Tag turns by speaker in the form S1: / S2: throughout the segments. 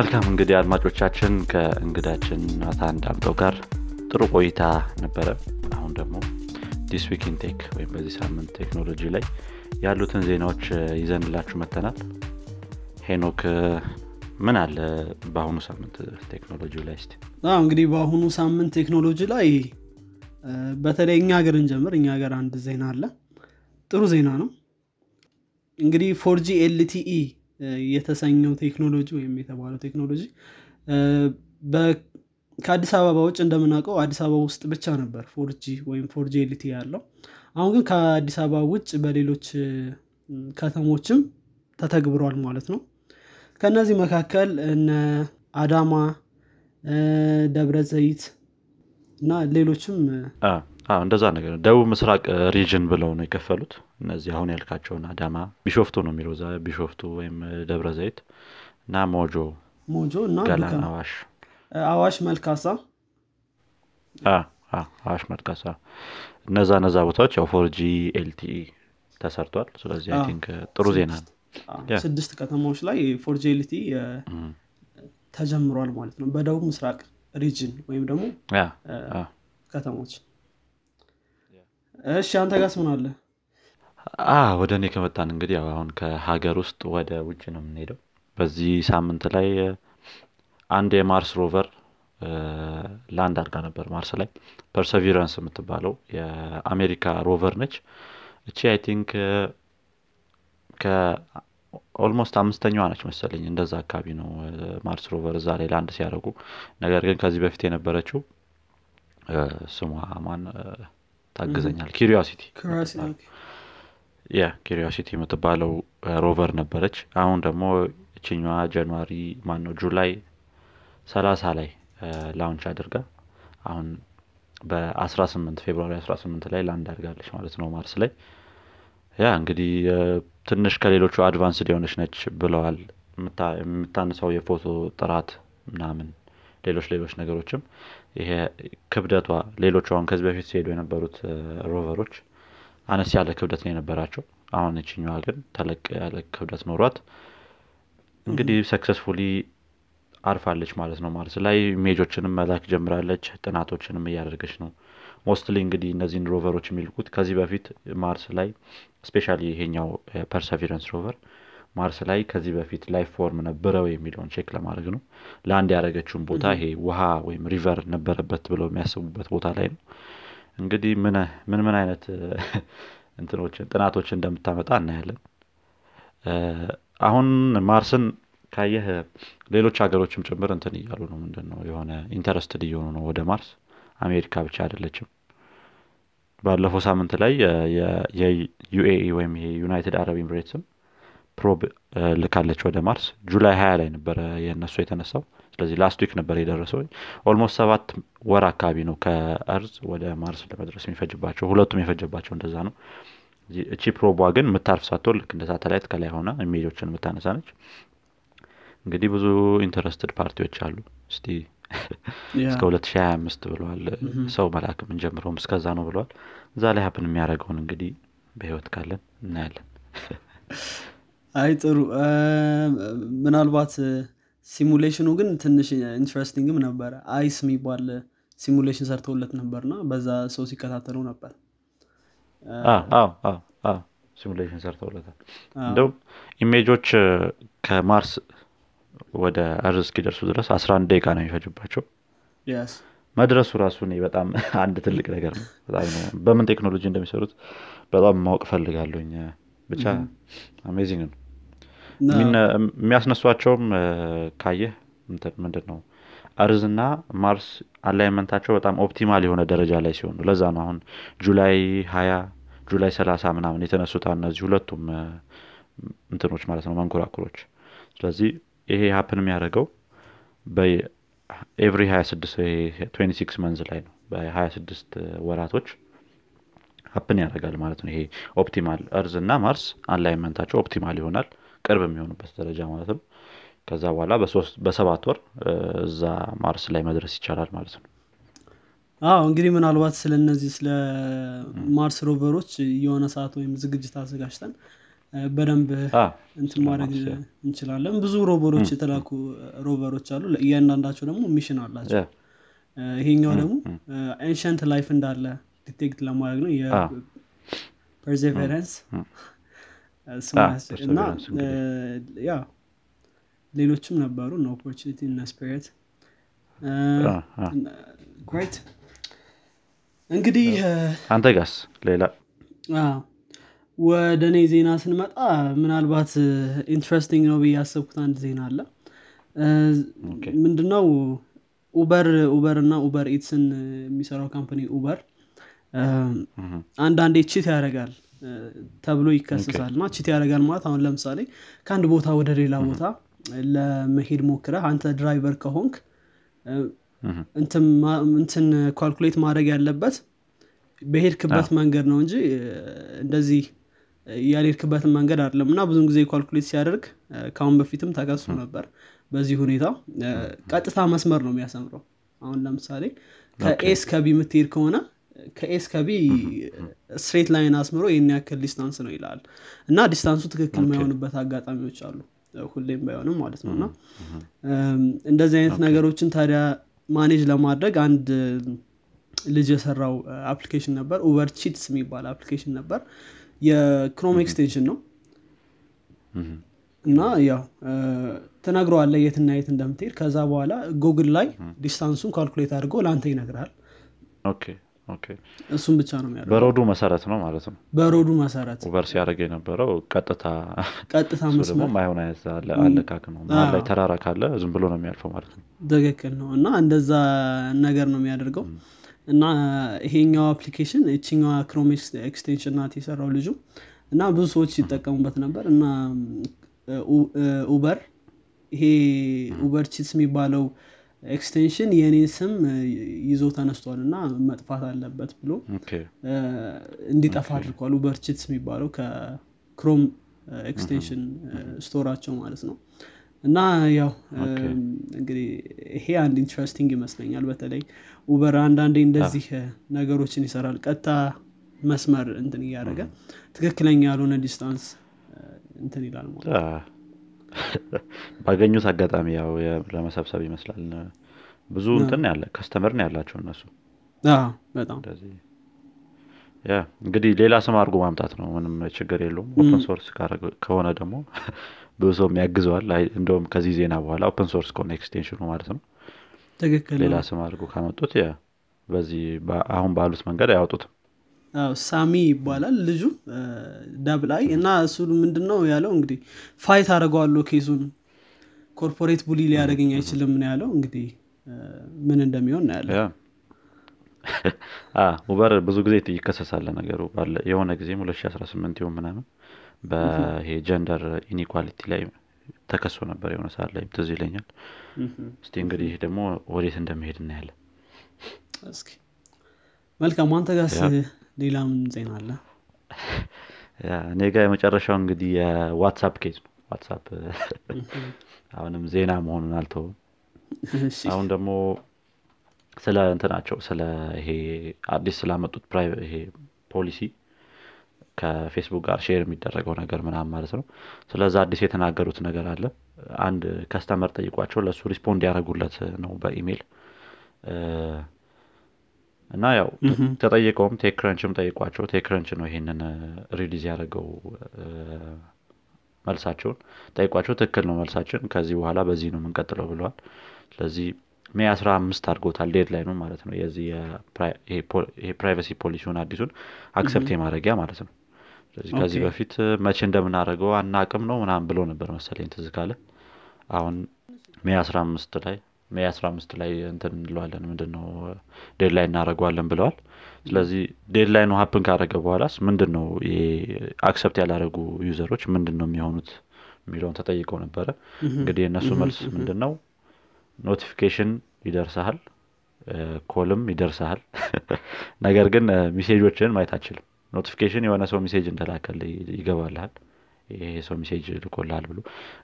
S1: መልካም እንግዲህ አድማጮቻችን ከእንግዳችን ናታን ዳምጠው ጋር ጥሩ ቆይታ ነበረ። አሁን ደግሞ This Week Tech ወይም በዚህ ሳምንት ቴክኖሎጂ ላይ ያሉትን ዜናዎች ይዘንላችሁ መጥተናል ሄኖክ ምን አለ በአሁኑ ሳምንት ቴክኖሎጂ ላይ ስ
S2: እንግዲህ በአሁኑ ሳምንት ቴክኖሎጂ ላይ በተለይ እኛ ሀገር እንጀምር። እኛ ሀገር አንድ ዜና አለ። ጥሩ ዜና ነው። እንግዲህ 4G LTE የተሰኘው ቴክኖሎጂ ወይም የተባለው ቴክኖሎጂ ከአዲስ አበባ ውጭ እንደምናውቀው አዲስ አበባ ውስጥ ብቻ ነበር ፎርጂ ወይም ፎርጂ ኤልቲ ያለው። አሁን ግን ከአዲስ አበባ ውጭ በሌሎች ከተሞችም ተተግብሯል ማለት ነው። ከእነዚህ መካከል እነ አዳማ ደብረ ዘይት እና ሌሎችም
S1: እንደዛ ነገር ደቡብ ምስራቅ region ብለው ነው የከፈሉት። እነዚህ አሁን ያልካቸውን አዳማ ቢሾፍቱ ነው የሚለው ቢሾፍቱ ወይም ደብረ ዘይት እና ሞጆ
S2: ሞጆ እና
S1: ገላን አዋሽ።
S2: አዋሽ መልካሳ።
S1: አዋሽ መልካሳ። እነዛ እነዛ ቦታዎች ያው 4G LTE ተሰርቷል። ስለዚህ I think ጥሩ ዜና ነው።
S2: ስድስት ከተማዎች ላይ 4G LTE ተጀምሯል ማለት ነው። በደቡብ ምስራቅ region ወይም ደግሞ ከተሞች እሺ አንተ ጋስ ምን አለ?
S1: ወደ እኔ ከመጣን እንግዲህ ያው አሁን ከሀገር ውስጥ ወደ ውጭ ነው የምንሄደው። በዚህ ሳምንት ላይ አንድ የማርስ rover land አድርጋ ነበር ማርስ ላይ። Perseverance የምትባለው የአሜሪካ rover ነች። እቺ I think almost አምስተኛዋ ነች መሰለኝ። እንደዛ አካባቢ ነው ማርስ rover እዛ ላይ land ሲያደርጉ። ነገር ግን ከዚህ በፊት የነበረችው ስሟ ማን ታግዘኛል። Curiosity ያ Curiosity የምትባለው rover ነበረች። አሁን ደግሞ እችኛዋ January ማን ነው July ሰላሳ ላይ launch አድርጋ አሁን በ18 February 18 ላይ land አድርጋለች ማለት ነው ማርስ ላይ። ያ እንግዲህ ትንሽ ከሌሎቹ advanced የሆነች ነች ብለዋል። የምታንሰው የፎቶ ጥራት ምናምን ሌሎች ሌሎች ነገሮችም ይሄ ክብደቷ ሌሎቹ አሁን ከዚህ በፊት ሲሄዱ የነበሩት roverኦች አነስ ያለ ክብደት ነው የነበራቸው። አሁን እችኛዋ ግን ተለቅ ያለ ክብደት ኖሯት እንግዲህ successfully አርፋለች ማለት ነው ማርስ ላይ imageኦችንም መላክ ጀምራለች ጥናቶችንም እያደረገች ነው። mostly እንግዲህ እነዚህን roverኦች የሚልኩት ከዚህ በፊት ማርስ ላይ specially ይሄኛው Perseverance rover ማርስ ላይ ከዚህ በፊት life form ነበረው የሚለውን check ለማድረግ ነው። land ያደረገችውን ቦታ ይሄ ውሃ ወይም river ነበረበት ብለው የሚያስቡበት ቦታ ላይ ነው። እንግዲህ ምን ምን አይነት እንትኖችን ጥናቶችን እንደምታመጣ እናያለን። አሁን ማርስን ካየህ ሌሎች ሀገሮችም ጭምር እንትን እያሉ ነው። ምንድን ነው የሆነ interested እየሆኑ ነው ወደ ማርስ። አሜሪካ ብቻ አይደለችም። ባለፈው ሳምንት ላይ የ UAE ወይም የዩናይትድ አረብ ኤምሬትስም probe ልካለች ወደ ማርስ። July ሀያ ላይ ነበረ የእነሱ የተነሳው። ስለዚህ last week ነበር የደረሰው almost ሰባት ወር አካባቢ ነው ከ Earth ወደ ማርስ ለመድረስ የሚፈጅባቸው። ሁለቱም የፈጀባቸው እንደዛ ነው። እቺ probe ኧ ግን የምታርፍ ሳትሆን ልክ እንደ ሳተላይት ከላይ ሆና image ኦችን የምታነሳ ነች። እንግዲህ ብዙ interested party ዎች አሉ። እስቲ እስከ 2025 ብለዋል። ሰው መላክ የምንጀምረውም እስከዛ ነው ብለዋል። እዛ ላይ happen የሚያደርገውን እንግዲህ በህይወት ካለን እናያለን
S2: አይ ጥሩ። ምናልባት simulation ኑ ግን ትንሽ interesting ም ነበረ። Eyes የሚባል simulation ሰርተውለት ነበር ና በዛ ሰው ሲከታተሉ ነበር።
S1: simulation ሰርተውለታል። እንደውም image ኦች ከማርስ ወደ Earth እስኪደርሱ ድረስ 11 ደቂቃ ነው የሚፈጅባቸው። መድረሱ ራሱ እኔ በጣም አንድ ትልቅ ነገር ነው። በጣም በምን ቴክኖሎጂ እንደሚሰሩት በጣም ማወቅ ፈልጋለሁኝ ብቻ amazing ነው። የሚያስነሷቸውም ካየህ ምንድን ነው Earth ና ማርስ alignment ኣቸው በጣም optimal የሆነ ደረጃ ላይ ሲሆኑ ለዛ ነው አሁን July ሀያ July ሰላሳ ምናምን የተነሱት እነዚህ ሁለቱም እንትኖች ማለት ነው መንኮራኩሮች። ስለዚህ ይሄ happen የሚያደርገው በ every 26 26 months ላይ ነው። በ26 ወራቶች happen ያደርጋል ማለት ነው። ይሄ optimal Earth እና ማርስ alignment ኣቸው optimal ይሆናል ቅርብ የሚሆኑበት ደረጃ ማለት ነው። ከዛ በኋላ በሰባት ወር እዛ ማርስ ላይ መድረስ ይቻላል ማለት ነው።
S2: አዎ እንግዲህ ምናልባት ስለ እነዚህ ስለ ማርስ rover ኦች የሆነ ሰዓት ወይም ዝግጅት አዘጋጅተን በደንብ እንትን ማድረግ እንችላለን። ብዙ rover ኦች የተላኩ rover ኦች አሉ። እያንዳንዳቸው ደግሞ mission አላቸው። ይሄኛው ደግሞ ancient life እንዳለ detect ለማድረግ ነው። የ
S1: Perseverance እና
S2: ያ ሌሎችም ነበሩ። እነ Opportunity እነ
S1: Spirit።
S2: right እንግዲህ
S1: አንተ ጋስ ሌላ?
S2: ወደ እኔ ዜና ስንመጣ ምናልባት interesting ነው ብዬ ያሰብኩት አንድ ዜና አለ። ምንድነው? Uber Uber እና Uber Eats ን የሚሰራው company
S1: Uber
S2: አንዳንዴ cheat ያደርጋል ተብሎ ይከሰሳል። እና cheat ያደርጋል ማለት አሁን ለምሳሌ ከአንድ ቦታ ወደ ሌላ ቦታ ለመሄድ ሞክረህ አንተ driver ከሆንክ እንትን calculate ማድረግ ያለበት በሄድክበት መንገድ ነው እንጂ እንደዚህ ያልሄድክበትን መንገድ አይደለም። እና ብዙን ጊዜ calculate ሲያደርግ ከአሁን በፊትም ተከሶ ነበር በዚህ ሁኔታ። ቀጥታ መስመር ነው የሚያሰምረው። አሁን ለምሳሌ ከ A ስ ከ B የምትሄድ ከሆነ ከ A እስከ B straight line አስምሮ ይህን ያክል distance ነው ይላል። እና distance ኡ ትክክል የማይሆንበት አጋጣሚዎች አሉ። ሁሌም ባይሆንም ማለት ነው። እና እንደዚህ አይነት ነገሮችን ታዲያ manage ለማድረግ አንድ ልጅ የሰራው application ነበር። Uber Cheats የሚባል application ነበር። የ Chrome extension
S1: ነው።
S2: እና ያው እ፣ ትነግረዋለህ የትና የት እንደምትሄድ። ከዛ በኋላ ጉግል ላይ distance ኡን calculate አድርጎ ለአንተ ይነግራል እሱም ብቻ ነው የሚያደርገው።
S1: በ road ኡ መሰረት ነው ማለት ነው?
S2: በ road ኡ መሰረት።
S1: ኡበር ሲያደርግ የነበረው ቀጥታ
S2: ቀጥታ መስመር
S1: ማይሆን አለካክ ነው። መሀል ላይ ተራራ ካለ ዝም ብሎ ነው የሚያልፈው ማለት ነው።
S2: ትክክል ነው። እና እንደዛ ነገር ነው የሚያደርገው። እና ይሄኛው application እችኛዋ Chrome extension ናት የሰራው ልጁ። እና ብዙ ሰዎች ሲጠቀሙበት ነበር። እና ኡበር ይሄ Uber Cheats የሚባለው extension የእኔን ስም ይዞ ተነስቷል እና መጥፋት አለበት ብሎ እንዲጠፋ አድርጓል Uber Cheats የሚባለው ከ Chrome extension store ኣቸው ማለት ነው። እና ያው እንግዲህ ይሄ አንድ interesting ይመስለኛል። በተለይ ኡበር አንዳንዴ እንደዚህ ነገሮችን ይሰራል። ቀጥታ መስመር እንትን እያደረገ ትክክለኛ ያልሆነ distance እንትን ይላል ማለት
S1: ባገኙት አጋጣሚ ያው ለመሰብሰብ ይመስላል። ብዙ እንትን ያለ customer ነው ያላቸው እነሱ።
S2: በጣም
S1: ያ እንግዲህ ሌላ ስም አድርጎ ማምጣት ነው። ምንም ችግር የለውም። open source ከሆነ ደግሞ ብዙ ሰው ያግዘዋል። እንደውም ከዚህ ዜና በኋላ open source ከሆነ extension ኡ ማለት ነው።
S2: ትክክል
S1: ሌላ ስም አድርጎ ካመጡት በዚህ በ- አሁን ባሉት መንገድ አያወጡትም
S2: ሳሚ ይባላል ልጁ ዳብ ላይ እና እሱ ምንድን ነው ያለው እንግዲህ fight አደርገዋለሁ case ኡን corporate bully ሊያደርገኝ አይችልም ነው ያለው። እንግዲህ ምን እንደሚሆን ነው ያለው።
S1: ኡበር ብዙ ጊዜ ይከሰሳል ነገሩ የሆነ ጊዜም 2018 ይሆን ምናምን በይሄ gender inequality ላይ ተከሶ ነበር የሆነ ሰዓት ላይ ትዝ ይለኛል። እስቲ እንግዲህ ደግሞ ወዴት እንደሚሄድ እናያለን።
S2: መልካም። አንተ ጋስ
S1: yeah።
S2: ሌላም ዜና አለ?
S1: እኔ ጋር የመጨረሻው እንግዲህ የዋትሳፕ case ነው። ዋትሳፕ አሁንም ዜና መሆኑን አልተውም። አሁን ደግሞ ስለ እንትናቸው ስለ ይሄ አዲስ ስላመጡት ይሄ ፖሊሲ ከፌስቡክ ጋር share የሚደረገው ነገር ምናምን ማለት ነው። ስለዛ አዲስ የተናገሩት ነገር አለ። አንድ customer ጠይቋቸው ለእሱ respond ያደረጉለት ነው በኢሜይል እ፣ እና ያው ተጠይቀውም TechCrunch ም ጠይቋቸው TechCrunch ነው ይሄንን release ያደረገው መልሳቸውን ጠይቋቸው ትክክል ነው መልሳችን ከዚህ በኋላ በዚህ ነው የምንቀጥለው ብለዋል። ስለዚህ May አስራ አምስት አድርጎታል deadline ኑ ማለት ነው የዚህ privacy ፖሊሲውን አዲሱን accept የማድረጊያ ማለት ነው። ስለዚህ ከዚህ በፊት መቼ እንደምናደርገው አናቅም ነው ምናምን ብሎ ነበር መሰለኝ ትዝ ካለ አሁን May አስራ አምስት ላይ May አስራ አምስት ላይ እንትን እንለዋለን ምንድን ነው deadline እናደረገዋለን ብለዋል። ስለዚህ deadline ኑ happen ካደረገ በኋላስ ምንድን ነው accept ያላደረጉ user ኦች ምንድን ነው የሚሆኑት የሚለውን ተጠይቀው ነበረ። እንግዲህ የእነሱ መልስ ምንድን ነው notification ይደርሰሃል call ም ይደርሰሃል። ነገር ግን message ኦችን ማየት አችልም notification የሆነ ሰው message እንደላከልህ ይገባልሃል። ይሄ ሰው message ልኮልሃል ብሎ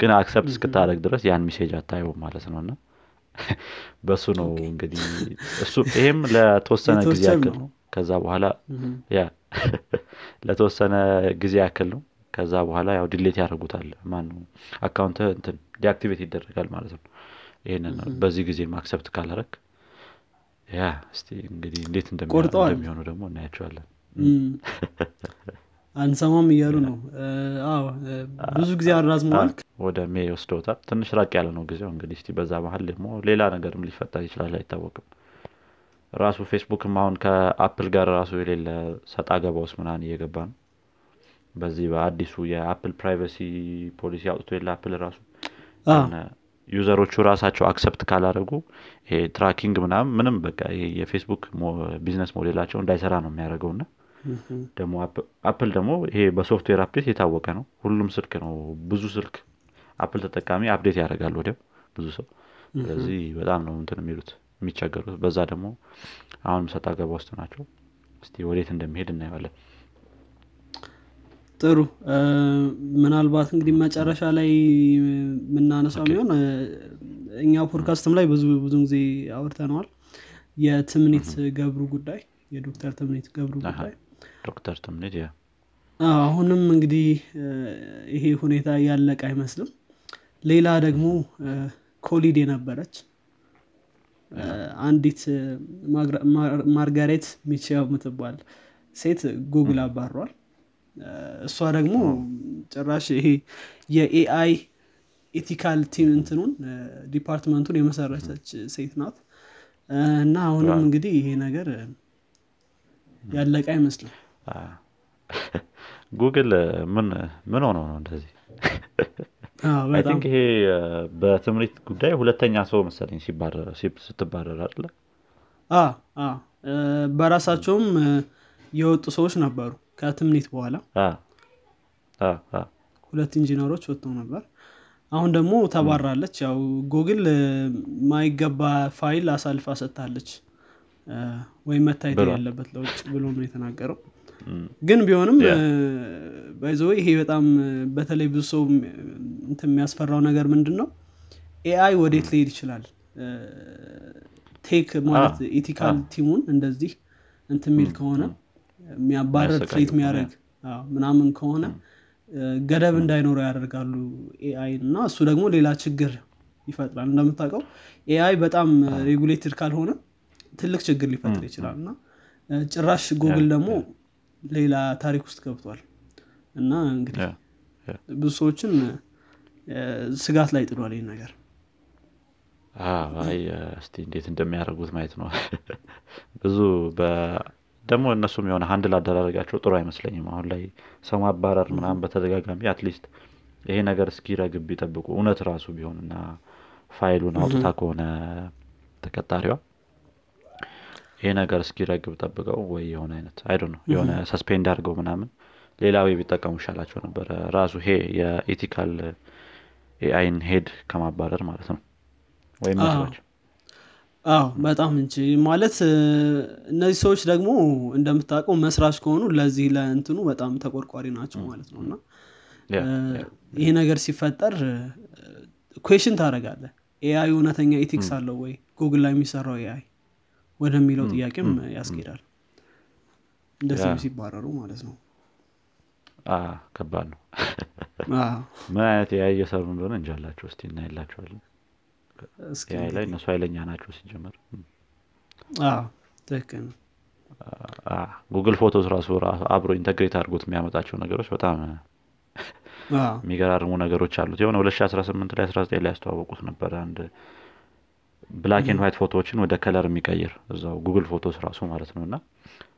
S1: ግን accept እስክታደረግ ድረስ ያን message አታየውም ማለት ነው። እና በሱ ነው እንግዲህ እሱ ይሄም ለተወሰነ ጊዜ ያክል
S2: ነው።
S1: ከዛ በኋላ ያ ለተወሰነ ጊዜ ያክል ነው። ከዛ በኋላ ያው delete ያደርጉታል። ማን account እንትን deactivate ይደረጋል ማለት ነው። ይህንን በዚህ ጊዜ accept ካላረክ yeah እስቲ እንግዲህ እንዴት እንደሚሆኑ ደግሞ እናያቸዋለን
S2: አንሰማም እያሉ ነው። አዎ ብዙ ጊዜ አራዝመዋል።
S1: ወደ May ወስደውታል ትንሽ ራቅ ያለ ነው ጊዜው። እንግዲህ እስቲ በዛ መሀል ደግሞ ሌላ ነገርም ሊፈጠር ይችላል አይታወቅም። ራሱ ፌስቡክም አሁን ከአፕል ጋር ራሱ የሌለ ሰጣ ገባ ውስጥ ምናምን እየገባ ነው። በዚህ በአዲሱ የአፕል privacy ፖሊሲ አውጥቶ የለ አፕል ራሱ user ኦቹ ራሳቸው accept ካላደረጉ ይሄ tracking ምናምን ምንም በቃ የፌስቡክ business model ኣቸው እንዳይሰራ ነው የሚያደርገው። እና ደግሞ አፕል ደግሞ ይሄ በ software update የታወቀ ነው። ሁሉም ስልክ ነው። ብዙ ስልክ አፕል ተጠቃሚ update ያደርጋል ወዲያው ብዙ ሰው። ስለዚህ በጣም ነው እንትን የሚሉት የሚቸገሩት። በዛ ደግሞ አሁን ሰጣ ገባ ውስጥ ናቸው። እስቲ ወዴት እንደሚሄድ እናየዋለን።
S2: ጥሩ። ምናልባት እንግዲህ መጨረሻ ላይ የምናነሳው የሚሆን እኛ ፖድካስትም ላይ ብዙ ብዙ ጊዜ አውርተነዋል። የትምኒት ገብሩ ጉዳይ የዶክተር ትምኒት ገብሩ ጉዳይ
S1: ዶክተር ትምኒት
S2: አሁንም እንግዲህ ይሄ ሁኔታ ያለቀ አይመስልም። ሌላ ደግሞ ኮሊድ የነበረች አንዲት ማርጋሬት ሚቼል የምትባል ሴት ጉግል አባሯል። እሷ ደግሞ ጭራሽ ይሄ የ AI ethical team እንትኑን department ኡን የመሰረተች ሴት ናት። እና አሁንም እንግዲህ ይሄ ነገር ያለቀ አይመስልም።
S1: ጉግል ምን ምን ሆኖ ነው እንደዚህ? think ይሄ በትምኒት ጉዳይ ሁለተኛ ሰው መሰለኝ ስትባረር አለ
S2: በራሳቸውም የወጡ ሰዎች ነበሩ ከትምኒት በኋላ። ሁለት ኢንጂነሮች ወጥተው ነበር። አሁን ደግሞ ተባራለች። ያው ጉግል ማይገባ ፋይል አሳልፋ ሰጥታለች ወይም መታየት ያለበት ለውጭ ብሎ ነው የተናገረው። ግን ቢሆንም by the way በጣም በተለይ ብዙ ሰው የሚያስፈራው ነገር ምንድን ነው AI ወዴት ሊሄድ ይችላል? tech ማለት ethical team ኡን እንደዚህ እንት የሚል ከሆነ የሚያባረር threat የሚያደርግ ምናምን ከሆነ ገደብ እንዳይኖረው ያደርጋሉ AI እና እሱ ደግሞ ሌላ ችግር ይፈጥራል። እንደምታውቀው AI በጣም regulated ካልሆነ ትልቅ ችግር ሊፈጥር ይችላል። እና ጭራሽ ጉግል ደግሞ ሌላ ታሪክ ውስጥ ገብቷል። እና እንግዲህ ብዙ ሰዎችን ስጋት ላይ ጥሏል ይህ ነገር።
S1: አይ እስቲ እንዴት እንደሚያደርጉት ማየት ነው። ብዙ ደግሞ እነሱም የሆነ handle አደራረጋቸው ጥሩ አይመስለኝም። አሁን ላይ ሰው ማባረር ምናምን በተደጋጋሚ at least ይሄ ነገር እስኪረግብ ቢጠብቁ እውነት ራሱ ቢሆን እና ፋይሉን አውጥታ ከሆነ ተቀጣሪዋ ይሄ ነገር እስኪረግብ ጠብቀው ወይ የሆነ አይነት I don't know የሆነ suspend አድርገው ምናምን ሌላ ወይ ቢጠቀሙ ይሻላቸው ነበረ። ራሱ ሄ የ ethical AI ን head ከማባረር ማለት ነው። ወይም
S2: አዎ በጣም እንጂ ማለት እነዚህ ሰዎች ደግሞ እንደምታውቀው መስራች ከሆኑ ለዚህ ለእንትኑ በጣም ተቆርቋሪ ናቸው ማለት ነው። እና ይህ ነገር ሲፈጠር question ታደረጋለ AI እውነተኛ ethics አለው ወይ? ጉግል ላይ የሚሰራው AI ወደሚለው ጥያቄም ያስኬዳል። እንደዚህ ሲባረሩ ማለት ነው።
S1: ከባድ ነው። ምን አይነት AI እየሰሩ እንደሆነ እንጃላቸው እስቲ እናይላቸዋለን ላይ እነሱ ኃይለኛ ናቸው ሲጀመር።
S2: ትክክል
S1: Google Photos ራሱ አብሮ integrate አድርጎት የሚያመጣቸው ነገሮች በጣም የሚገራርሙ ነገሮች አሉት። የሆነ 2018 ላይ 19 ላይ ያስተዋወቁት ነበረ አንድ black and white ፎቶዎችን ወደ color የሚቀይር እዛው Google Photos ራሱ ማለት ነው። እና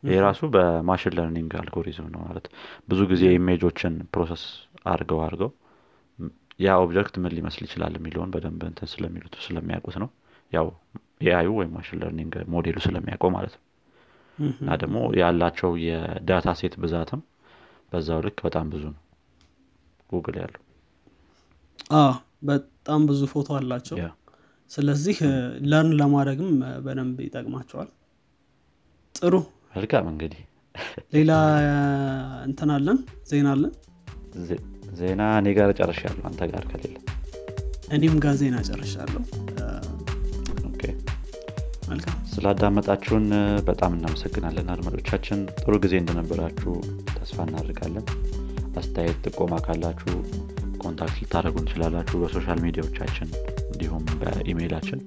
S1: ይህ ራሱ በ machine learning algorithm ነው ማለት። ብዙ ጊዜ image ኦችን process አድርገው አድርገው ያ object ምን ሊመስል ይችላል የሚለውን በደንብ እንትን ስለሚሉት ስለሚያውቁት ነው። ያው AI ዩ ወይም machine learning model ኡ ስለሚያውቀው ማለት ነው። እና ደግሞ ያላቸው የ data set ብዛትም በዛው ልክ በጣም ብዙ ነው ጉግል ያለው።
S2: በጣም ብዙ ፎቶ አላቸው ስለዚህ ለርን ለማድረግም በደንብ ይጠቅማቸዋል። ጥሩ።
S1: መልካም እንግዲህ።
S2: ሌላ እንትናለን ዜና አለን?
S1: ዜና እኔ ጋር ጨርሻለሁ አንተ ጋር ከሌለ።
S2: እኔም ጋር ዜና ጨርሻለሁ።
S1: ስላዳመጣችሁን በጣም እናመሰግናለን። አድማጮቻችን ጥሩ ጊዜ እንደነበራችሁ ተስፋ እናደርጋለን። አስተያየት ጥቆማ ካላችሁ ኮንታክት ልታደረጉ እንችላላችሁ በሶሻል ሚዲያዎቻችን እንዲሁም በኢሜይላችን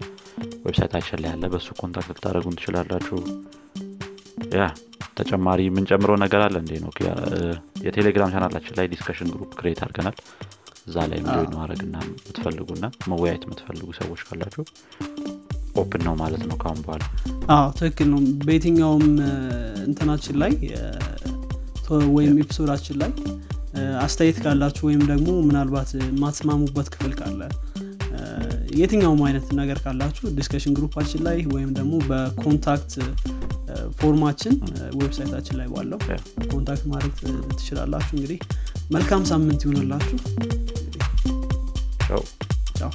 S1: ዌብሳይታችን ላይ ያለ በእሱ contact ልታደርጉን ትችላላችሁ። ያ ተጨማሪ የምንጨምረው ነገር አለ እንዴ? ነው የቴሌግራም ቻናላችን ላይ discussion group create አድርገናል። እዛ ላይ join ማድረግና የምትፈልጉና መወያየት የምትፈልጉ ሰዎች ካላችሁ open ነው ማለት ነው ካሁን በኋላ።
S2: አዎ ትክክል ነው። በየትኛውም እንትናችን ላይ ወይም episode ኣችን ላይ አስተያየት ካላችሁ ወይም ደግሞ ምናልባት ማትስማሙበት ክፍል ካለ የትኛውም አይነት ነገር ካላችሁ discussion group ኣችን ላይ ወይም ደግሞ በ contact form ኣችን website ኣችን ላይ ባለው contact ማድረግ ትችላላችሁ። እንግዲህ መልካም ሳምንት ይሆንላችሁ ቻው